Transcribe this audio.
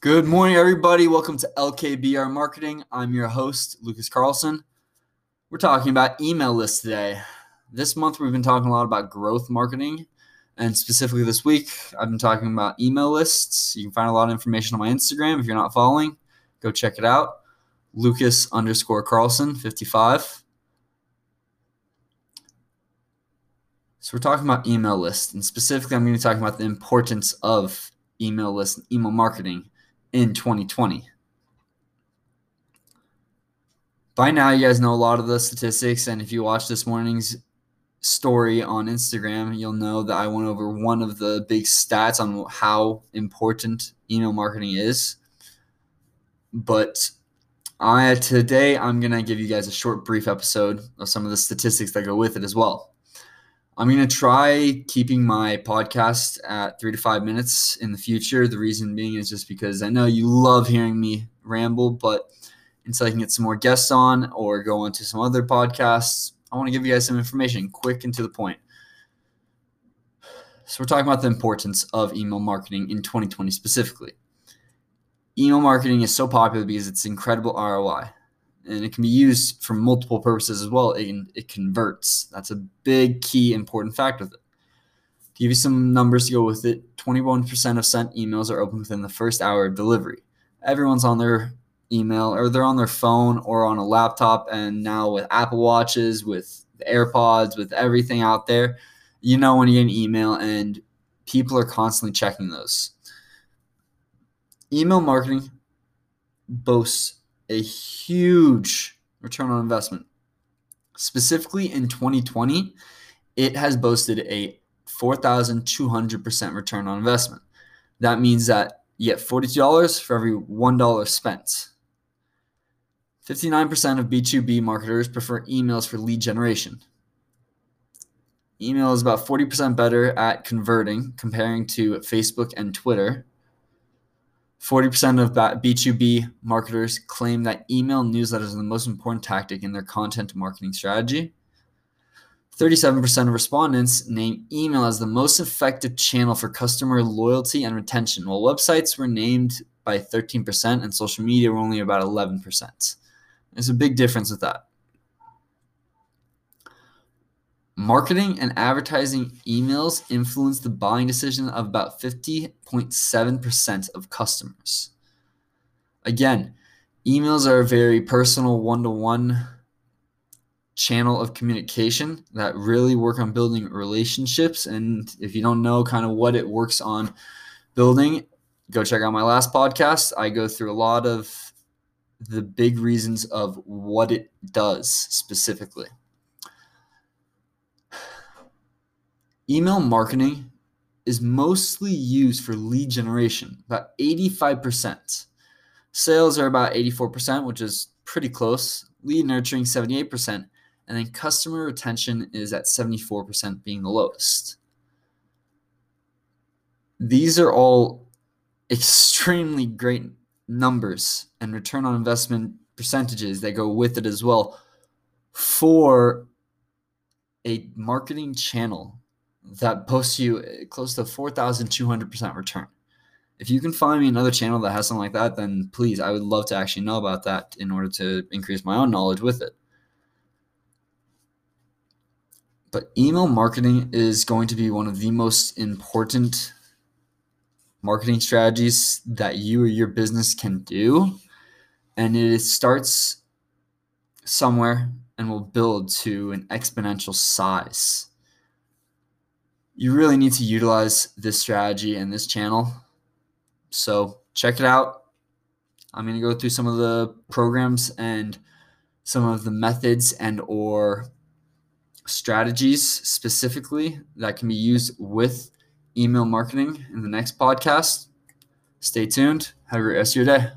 Good morning, everybody. Welcome to LKBR Marketing. I'm your host, Lucas Carlson. We're talking about email lists today. This month, we've been talking a lot about growth marketing. And specifically this week, I've been talking about email lists. You can find a lot of information on my Instagram. If you're not following, go check it out. Lucas underscore Carlson 55. So we're talking about email lists, and specifically, I'm going to be talking about the importance of email lists and email marketing in 2020. By now, you guys know a lot of the statistics, and if you watch this morning's story on Instagram, you'll know that I went over one of the big stats on how important email marketing is. But I today I'm gonna give you guys a short, brief episode of some of the statistics that go with it as well. I'm going to try keeping my podcast at three to five minutes in the future. The reason being is just because I know you love hearing me ramble, but until I can get some more guests on or go on to some other podcasts, I want to give you guys some information quick and to the point. So, we're talking about the importance of email marketing in 2020 specifically. Email marketing is so popular because it's incredible ROI and it can be used for multiple purposes as well. It, it converts. That's a big, key, important fact with it. To give you some numbers to go with it, 21% of sent emails are opened within the first hour of delivery. Everyone's on their email or they're on their phone or on a laptop, and now with Apple Watches, with AirPods, with everything out there, you know when you get an email, and people are constantly checking those. Email marketing boasts a huge return on investment. Specifically in 2020, it has boasted a 4,200% return on investment. That means that you get $42 for every $1 spent. 59% of B2B marketers prefer emails for lead generation. Email is about 40% better at converting comparing to Facebook and Twitter. 40% of B2B marketers claim that email newsletters are the most important tactic in their content marketing strategy. 37% of respondents name email as the most effective channel for customer loyalty and retention, while websites were named by 13% and social media were only about 11%. There's a big difference with that. Marketing and advertising emails influence the buying decision of about 50.7% of customers. Again, emails are a very personal one to one channel of communication that really work on building relationships. And if you don't know kind of what it works on building, go check out my last podcast. I go through a lot of the big reasons of what it does specifically. Email marketing is mostly used for lead generation, about 85%. Sales are about 84%, which is pretty close. Lead nurturing, 78%. And then customer retention is at 74%, being the lowest. These are all extremely great numbers and return on investment percentages that go with it as well for a marketing channel that posts you close to 4,200% return. If you can find me another channel that has something like that, then please, I would love to actually know about that in order to increase my own knowledge with it. But email marketing is going to be one of the most important marketing strategies that you or your business can do. And it starts somewhere and will build to an exponential size you really need to utilize this strategy and this channel. So check it out. I'm going to go through some of the programs and some of the methods and or strategies specifically that can be used with email marketing in the next podcast. Stay tuned. Have a great rest of your day.